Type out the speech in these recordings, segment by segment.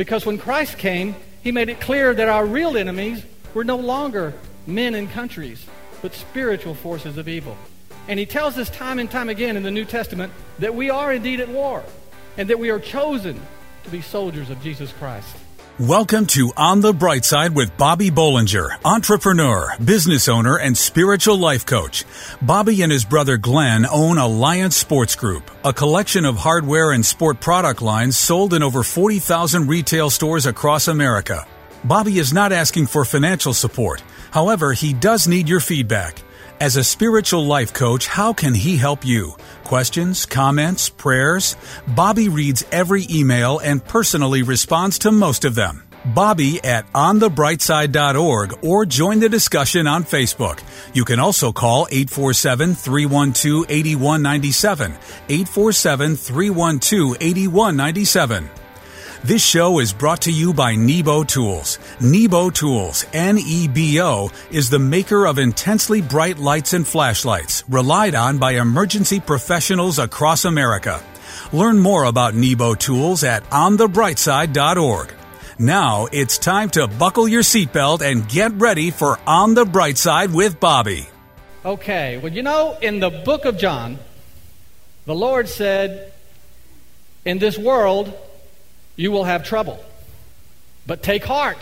Because when Christ came, he made it clear that our real enemies were no longer men and countries, but spiritual forces of evil. And he tells us time and time again in the New Testament that we are indeed at war and that we are chosen to be soldiers of Jesus Christ. Welcome to On the Bright Side with Bobby Bollinger, entrepreneur, business owner, and spiritual life coach. Bobby and his brother Glenn own Alliance Sports Group, a collection of hardware and sport product lines sold in over 40,000 retail stores across America. Bobby is not asking for financial support. However, he does need your feedback. As a spiritual life coach, how can he help you? Questions, comments, prayers? Bobby reads every email and personally responds to most of them. Bobby at onthebrightside.org or join the discussion on Facebook. You can also call 847 312 8197. 847 312 8197. This show is brought to you by Nebo Tools. Nebo Tools, N-E-B-O, is the maker of intensely bright lights and flashlights, relied on by emergency professionals across America. Learn more about Nebo Tools at onthebrightside.org. Now it's time to buckle your seatbelt and get ready for On the Bright Side with Bobby. Okay, well, you know, in the book of John, the Lord said, In this world, you will have trouble. But take heart,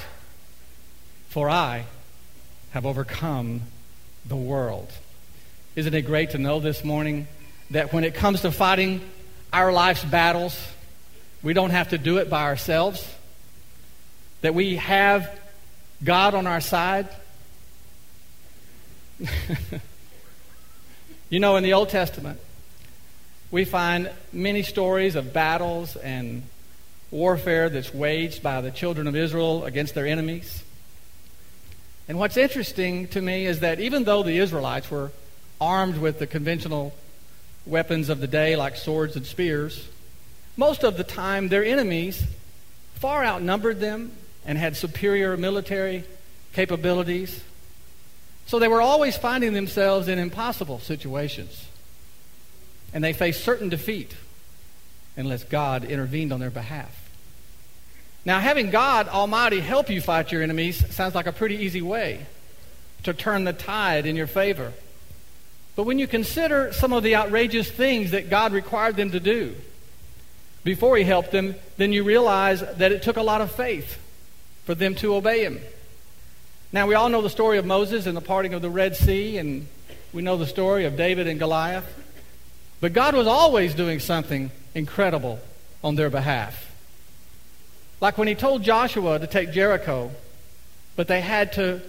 for I have overcome the world. Isn't it great to know this morning that when it comes to fighting our life's battles, we don't have to do it by ourselves? That we have God on our side? you know, in the Old Testament, we find many stories of battles and warfare that's waged by the children of Israel against their enemies. And what's interesting to me is that even though the Israelites were armed with the conventional weapons of the day, like swords and spears, most of the time their enemies far outnumbered them and had superior military capabilities. So they were always finding themselves in impossible situations. And they faced certain defeat unless God intervened on their behalf. Now, having God Almighty help you fight your enemies sounds like a pretty easy way to turn the tide in your favor. But when you consider some of the outrageous things that God required them to do before He helped them, then you realize that it took a lot of faith for them to obey Him. Now, we all know the story of Moses and the parting of the Red Sea, and we know the story of David and Goliath. But God was always doing something incredible on their behalf. Like when he told Joshua to take Jericho, but they had to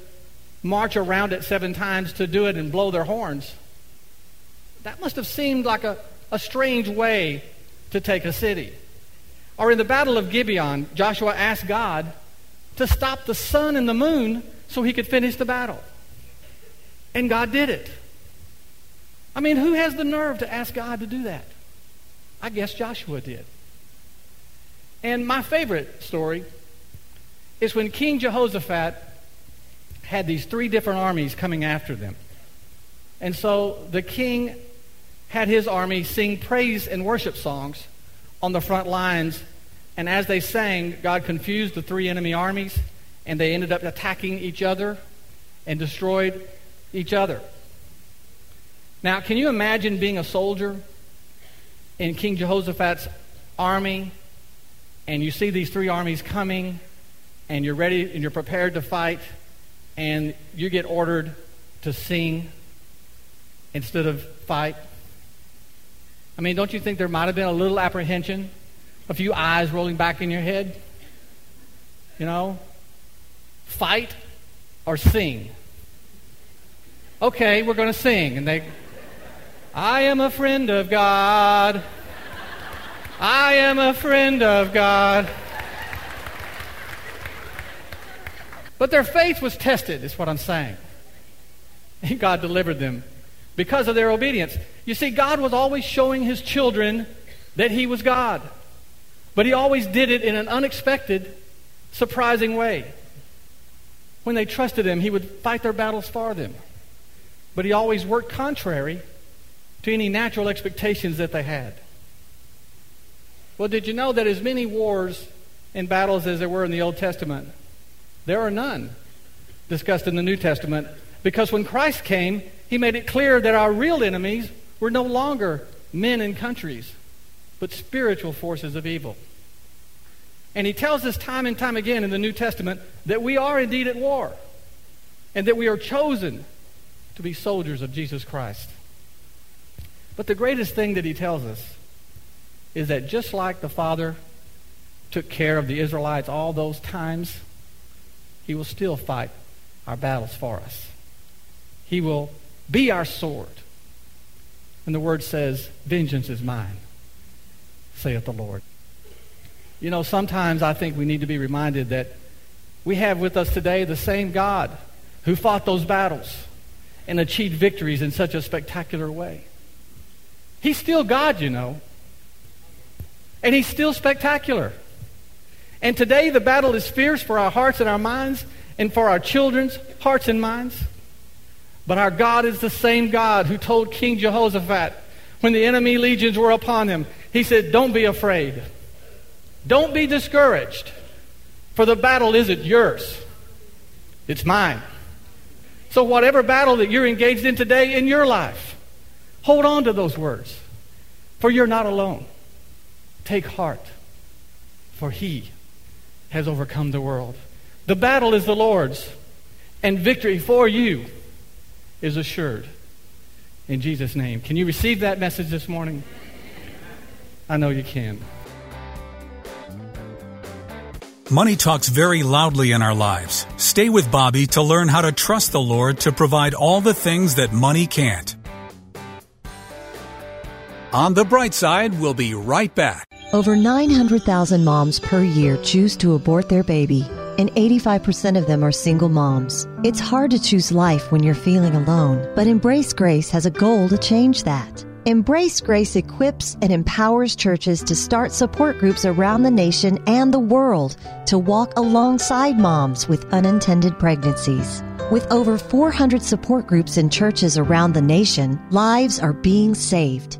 march around it seven times to do it and blow their horns. That must have seemed like a, a strange way to take a city. Or in the Battle of Gibeon, Joshua asked God to stop the sun and the moon so he could finish the battle. And God did it. I mean, who has the nerve to ask God to do that? I guess Joshua did. And my favorite story is when King Jehoshaphat had these three different armies coming after them. And so the king had his army sing praise and worship songs on the front lines. And as they sang, God confused the three enemy armies, and they ended up attacking each other and destroyed each other. Now, can you imagine being a soldier in King Jehoshaphat's army and you see these three armies coming, and you're ready and you're prepared to fight, and you get ordered to sing instead of fight. I mean, don't you think there might have been a little apprehension, a few eyes rolling back in your head? You know, fight or sing? Okay, we're going to sing. And they, I am a friend of God. I am a friend of God. But their faith was tested, is what I'm saying. And God delivered them because of their obedience. You see, God was always showing his children that he was God. But he always did it in an unexpected, surprising way. When they trusted him, he would fight their battles for them. But he always worked contrary to any natural expectations that they had. Well, did you know that as many wars and battles as there were in the Old Testament. There are none discussed in the New Testament because when Christ came, he made it clear that our real enemies were no longer men and countries, but spiritual forces of evil. And he tells us time and time again in the New Testament that we are indeed at war and that we are chosen to be soldiers of Jesus Christ. But the greatest thing that he tells us is that just like the Father took care of the Israelites all those times, he will still fight our battles for us. He will be our sword. And the word says, Vengeance is mine, saith the Lord. You know, sometimes I think we need to be reminded that we have with us today the same God who fought those battles and achieved victories in such a spectacular way. He's still God, you know. And he's still spectacular. And today the battle is fierce for our hearts and our minds and for our children's hearts and minds. But our God is the same God who told King Jehoshaphat when the enemy legions were upon him, he said, Don't be afraid. Don't be discouraged, for the battle isn't yours, it's mine. So, whatever battle that you're engaged in today in your life, hold on to those words, for you're not alone. Take heart, for He has overcome the world. The battle is the Lord's, and victory for you is assured. In Jesus' name. Can you receive that message this morning? I know you can. Money talks very loudly in our lives. Stay with Bobby to learn how to trust the Lord to provide all the things that money can't. On the bright side, we'll be right back. Over 900,000 moms per year choose to abort their baby, and 85% of them are single moms. It's hard to choose life when you're feeling alone, but Embrace Grace has a goal to change that. Embrace Grace equips and empowers churches to start support groups around the nation and the world to walk alongside moms with unintended pregnancies. With over 400 support groups in churches around the nation, lives are being saved.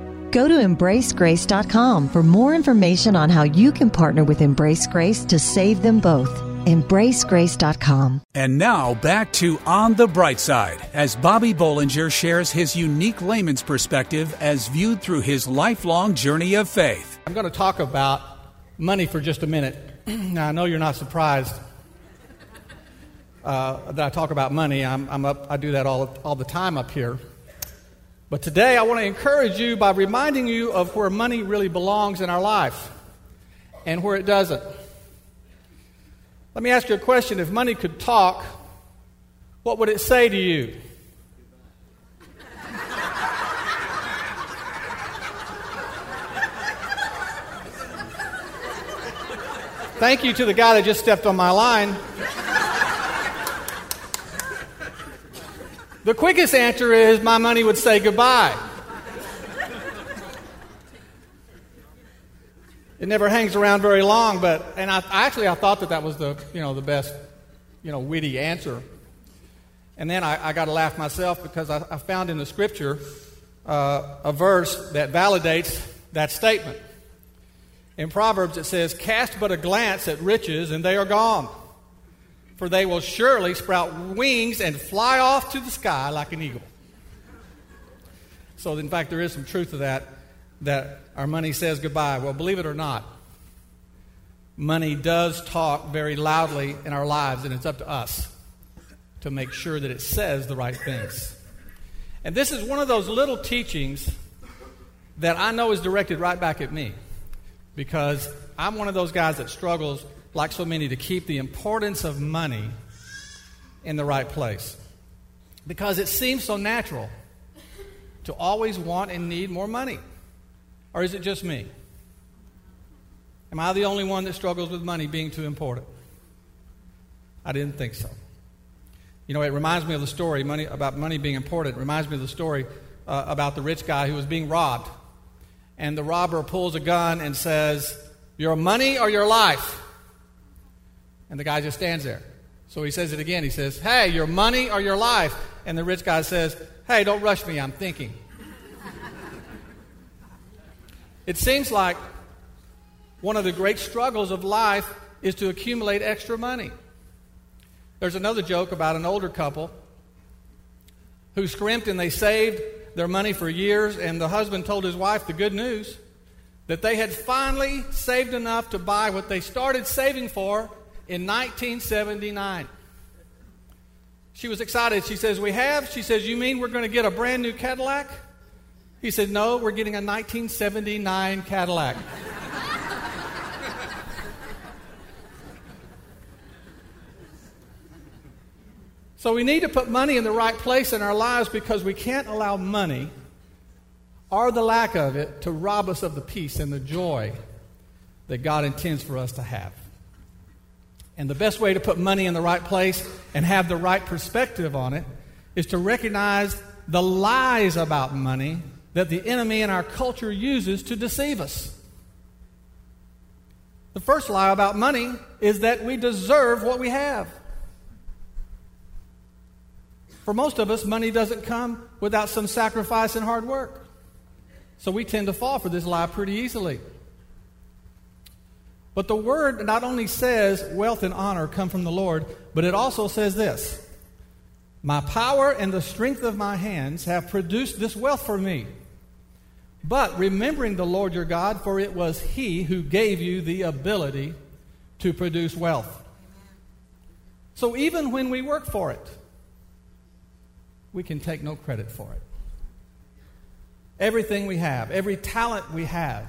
Go to embracegrace.com for more information on how you can partner with Embrace Grace to save them both. EmbraceGrace.com. And now back to On the Bright Side as Bobby Bollinger shares his unique layman's perspective as viewed through his lifelong journey of faith. I'm going to talk about money for just a minute. now, I know you're not surprised uh, that I talk about money. I'm, I'm up, I do that all, all the time up here. But today I want to encourage you by reminding you of where money really belongs in our life and where it doesn't. Let me ask you a question. If money could talk, what would it say to you? Thank you to the guy that just stepped on my line. The quickest answer is my money would say goodbye. It never hangs around very long, but and I actually I thought that that was the you know the best you know witty answer. And then I, I got to laugh myself because I, I found in the scripture uh, a verse that validates that statement. In Proverbs it says, "Cast but a glance at riches, and they are gone." For they will surely sprout wings and fly off to the sky like an eagle. So, in fact, there is some truth to that, that our money says goodbye. Well, believe it or not, money does talk very loudly in our lives, and it's up to us to make sure that it says the right things. And this is one of those little teachings that I know is directed right back at me because I'm one of those guys that struggles like so many, to keep the importance of money in the right place. Because it seems so natural to always want and need more money. Or is it just me? Am I the only one that struggles with money being too important? I didn't think so. You know, it reminds me of the story money, about money being important. It reminds me of the story uh, about the rich guy who was being robbed. And the robber pulls a gun and says, Your money or your life? And the guy just stands there. So he says it again. He says, Hey, your money or your life? And the rich guy says, Hey, don't rush me, I'm thinking. it seems like one of the great struggles of life is to accumulate extra money. There's another joke about an older couple who scrimped and they saved their money for years, and the husband told his wife the good news that they had finally saved enough to buy what they started saving for in 1979. She was excited. She says, We have. She says, You mean we're going to get a brand new Cadillac? He said, No, we're getting a 1979 Cadillac. so we need to put money in the right place in our lives because we can't allow money or the lack of it to rob us of the peace and the joy that God intends for us to have. And the best way to put money in the right place and have the right perspective on it is to recognize the lies about money that the enemy in our culture uses to deceive us. The first lie about money is that we deserve what we have. For most of us, money doesn't come without some sacrifice and hard work. So we tend to fall for this lie pretty easily. But the word not only says wealth and honor come from the Lord, but it also says this My power and the strength of my hands have produced this wealth for me. But remembering the Lord your God, for it was He who gave you the ability to produce wealth. So even when we work for it, we can take no credit for it. Everything we have, every talent we have,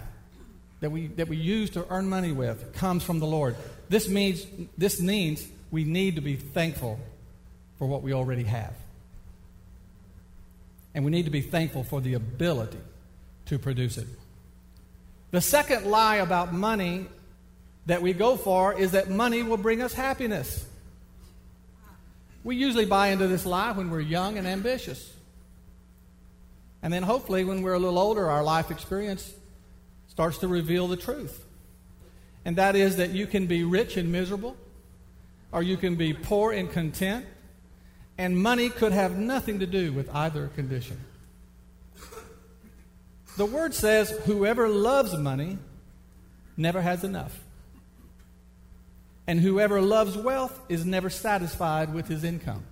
that we, that we use to earn money with comes from the Lord. This means, this means we need to be thankful for what we already have. And we need to be thankful for the ability to produce it. The second lie about money that we go for is that money will bring us happiness. We usually buy into this lie when we're young and ambitious. And then hopefully, when we're a little older, our life experience starts to reveal the truth. And that is that you can be rich and miserable, or you can be poor and content, and money could have nothing to do with either condition. The word says, whoever loves money never has enough. And whoever loves wealth is never satisfied with his income.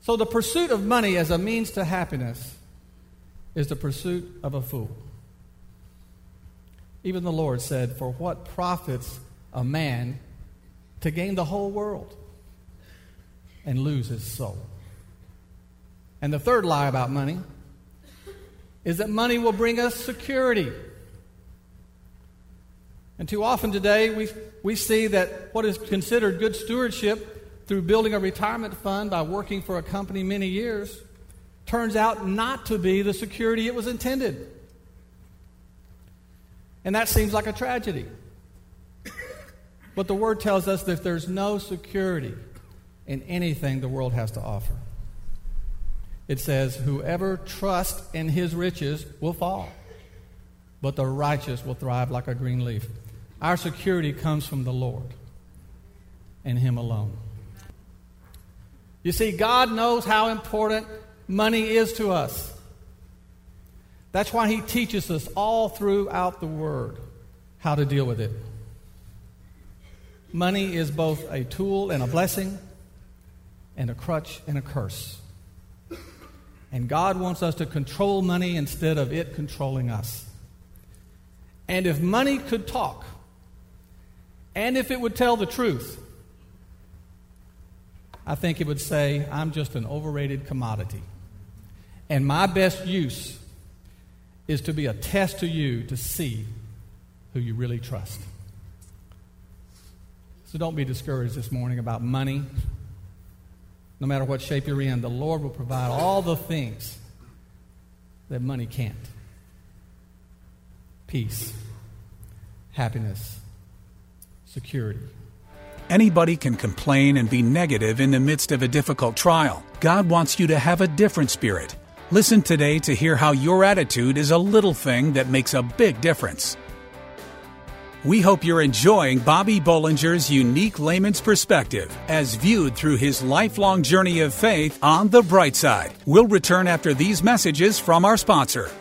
So the pursuit of money as a means to happiness is the pursuit of a fool. Even the Lord said, For what profits a man to gain the whole world and lose his soul? And the third lie about money is that money will bring us security. And too often today, we, we see that what is considered good stewardship through building a retirement fund by working for a company many years turns out not to be the security it was intended. And that seems like a tragedy. But the word tells us that there's no security in anything the world has to offer. It says, Whoever trusts in his riches will fall, but the righteous will thrive like a green leaf. Our security comes from the Lord and Him alone. You see, God knows how important money is to us. That's why he teaches us all throughout the Word how to deal with it. Money is both a tool and a blessing, and a crutch and a curse. And God wants us to control money instead of it controlling us. And if money could talk, and if it would tell the truth, I think it would say, I'm just an overrated commodity. And my best use is to be a test to you to see who you really trust. So don't be discouraged this morning about money. No matter what shape you're in, the Lord will provide all the things that money can't peace, happiness, security, Anybody can complain and be negative in the midst of a difficult trial. God wants you to have a different spirit. Listen today to hear how your attitude is a little thing that makes a big difference. We hope you're enjoying Bobby Bollinger's unique layman's perspective as viewed through his lifelong journey of faith on the bright side. We'll return after these messages from our sponsor.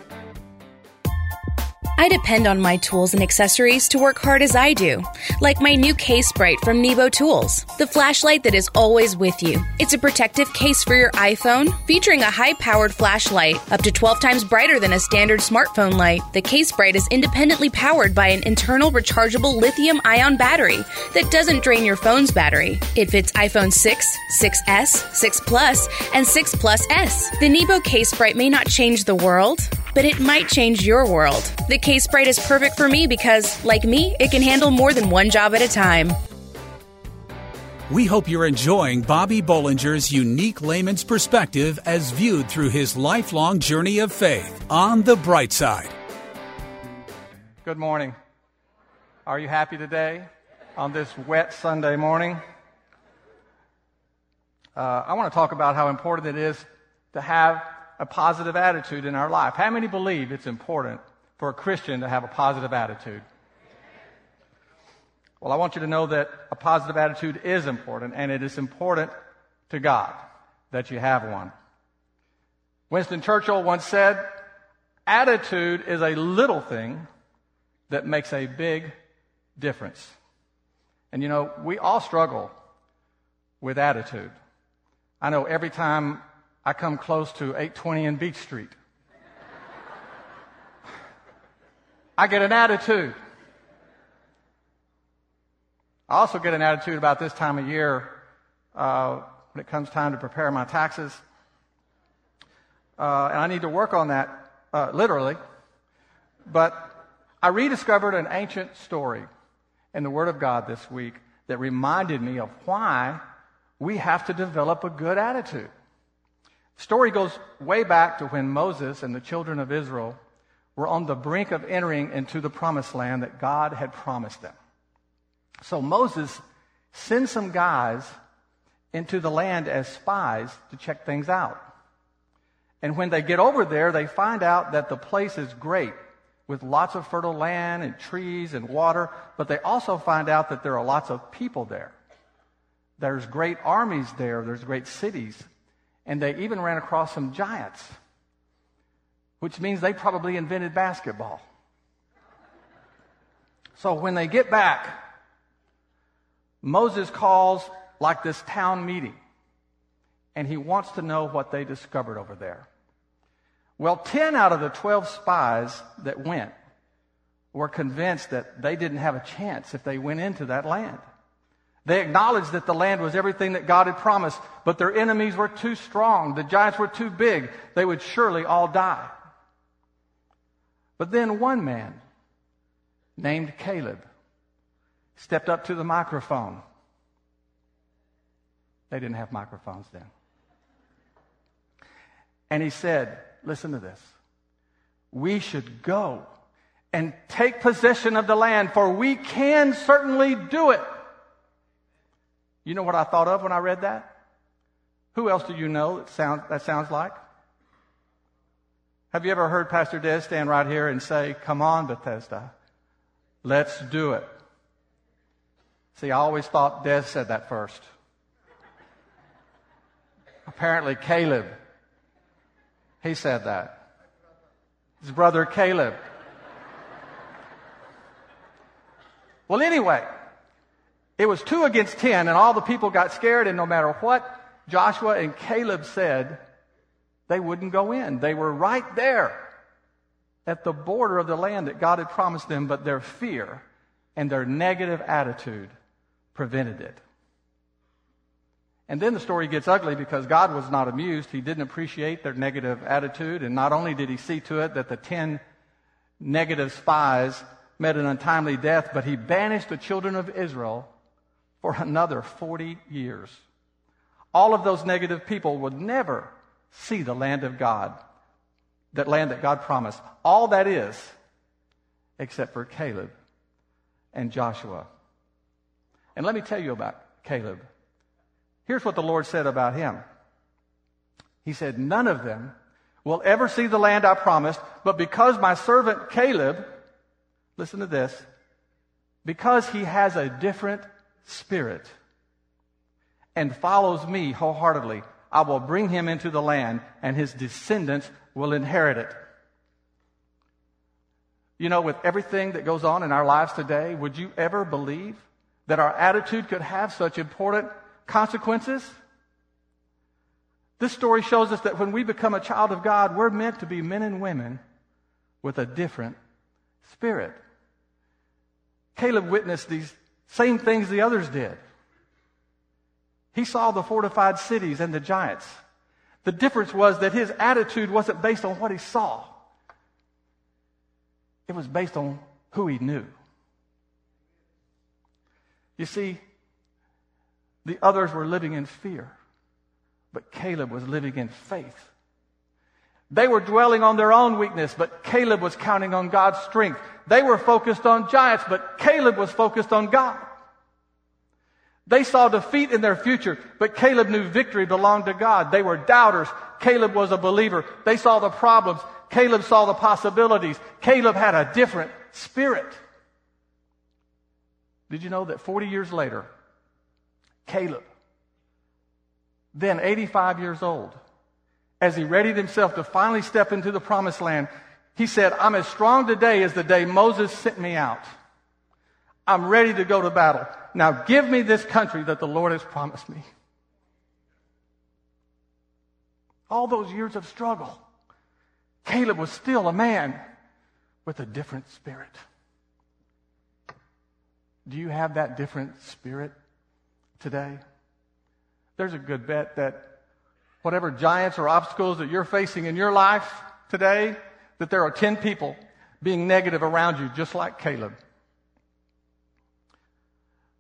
I depend on my tools and accessories to work hard as I do, like my new CaseBrite from Nebo Tools, the flashlight that is always with you. It's a protective case for your iPhone, featuring a high powered flashlight, up to 12 times brighter than a standard smartphone light. The CaseBrite is independently powered by an internal rechargeable lithium ion battery that doesn't drain your phone's battery. It fits iPhone 6, 6S, 6 Plus, and 6 Plus S. The Nebo CaseBrite may not change the world, but it might change your world. The CaseBrite is perfect for me because, like me, it can handle more than one job at a time. We hope you're enjoying Bobby Bollinger's unique layman's perspective as viewed through his lifelong journey of faith on the bright side. Good morning. Are you happy today on this wet Sunday morning? Uh, I want to talk about how important it is to have a positive attitude in our life. How many believe it's important for a Christian to have a positive attitude? Well, I want you to know that a positive attitude is important, and it is important to God that you have one. Winston Churchill once said, Attitude is a little thing that makes a big difference. And you know, we all struggle with attitude. I know every time I come close to 820 and Beach Street. I get an attitude. I also get an attitude about this time of year uh, when it comes time to prepare my taxes. Uh, and I need to work on that uh, literally. But I rediscovered an ancient story in the Word of God this week that reminded me of why we have to develop a good attitude. Story goes way back to when Moses and the children of Israel were on the brink of entering into the promised land that God had promised them. So Moses sends some guys into the land as spies to check things out. And when they get over there, they find out that the place is great with lots of fertile land and trees and water, but they also find out that there are lots of people there. There's great armies there, there's great cities. And they even ran across some giants, which means they probably invented basketball. So when they get back, Moses calls like this town meeting, and he wants to know what they discovered over there. Well, 10 out of the 12 spies that went were convinced that they didn't have a chance if they went into that land. They acknowledged that the land was everything that God had promised, but their enemies were too strong. The giants were too big. They would surely all die. But then one man named Caleb stepped up to the microphone. They didn't have microphones then. And he said, Listen to this. We should go and take possession of the land, for we can certainly do it. You know what I thought of when I read that? Who else do you know that, sound, that sounds like? Have you ever heard Pastor Des stand right here and say, Come on, Bethesda, let's do it? See, I always thought Des said that first. Apparently, Caleb, he said that. His brother Caleb. Well, anyway, it was two against ten, and all the people got scared, and no matter what Joshua and Caleb said, they wouldn't go in. They were right there at the border of the land that God had promised them, but their fear and their negative attitude prevented it. And then the story gets ugly because God was not amused. He didn't appreciate their negative attitude. And not only did he see to it that the 10 negative spies met an untimely death, but he banished the children of Israel for another 40 years. All of those negative people would never see the land of God, that land that God promised. All that is, except for Caleb and Joshua. And let me tell you about Caleb. Here's what the Lord said about him. He said, None of them will ever see the land I promised, but because my servant Caleb, listen to this, because he has a different spirit and follows me wholeheartedly, I will bring him into the land and his descendants will inherit it. You know, with everything that goes on in our lives today, would you ever believe that our attitude could have such important consequences? This story shows us that when we become a child of God, we're meant to be men and women with a different spirit. Caleb witnessed these same things the others did. He saw the fortified cities and the giants. The difference was that his attitude wasn't based on what he saw, it was based on who he knew. You see, the others were living in fear, but Caleb was living in faith. They were dwelling on their own weakness, but Caleb was counting on God's strength. They were focused on giants, but Caleb was focused on God. They saw defeat in their future, but Caleb knew victory belonged to God. They were doubters. Caleb was a believer. They saw the problems. Caleb saw the possibilities. Caleb had a different spirit. Did you know that 40 years later, Caleb, then 85 years old, as he readied himself to finally step into the promised land, he said, I'm as strong today as the day Moses sent me out. I'm ready to go to battle. Now give me this country that the Lord has promised me. All those years of struggle, Caleb was still a man with a different spirit. Do you have that different spirit today? There's a good bet that whatever giants or obstacles that you're facing in your life today, that there are 10 people being negative around you, just like Caleb.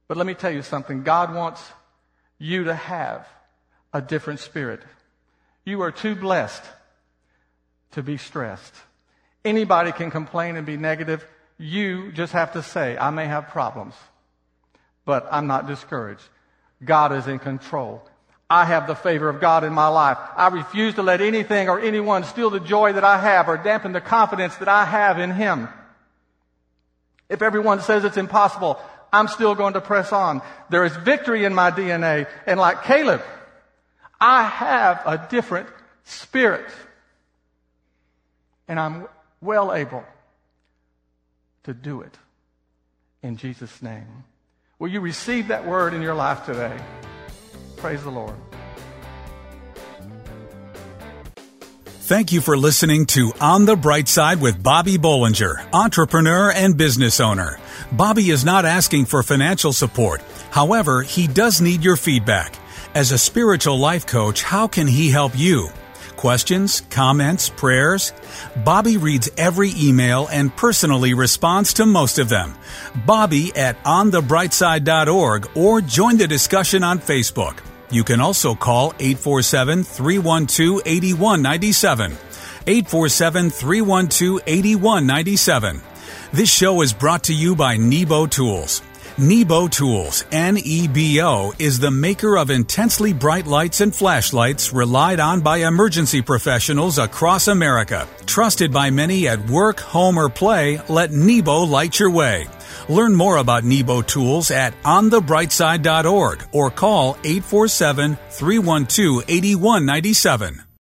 But let me tell you something God wants you to have a different spirit. You are too blessed to be stressed. Anybody can complain and be negative. You just have to say, I may have problems, but I'm not discouraged. God is in control. I have the favor of God in my life. I refuse to let anything or anyone steal the joy that I have or dampen the confidence that I have in Him. If everyone says it's impossible, I'm still going to press on. There is victory in my DNA. And like Caleb, I have a different spirit. And I'm well able to do it in Jesus' name. Will you receive that word in your life today? Praise the Lord. Thank you for listening to On the Bright Side with Bobby Bollinger, entrepreneur and business owner. Bobby is not asking for financial support. However, he does need your feedback. As a spiritual life coach, how can he help you? questions, comments, prayers? Bobby reads every email and personally responds to most of them. Bobby at onthebrightside.org or join the discussion on Facebook. You can also call 847 312 8197. 847 312 8197. This show is brought to you by Nebo Tools. Nebo Tools, N-E-B-O, is the maker of intensely bright lights and flashlights relied on by emergency professionals across America. Trusted by many at work, home, or play, let Nebo light your way. Learn more about Nebo Tools at onthebrightside.org or call 847 312 8197.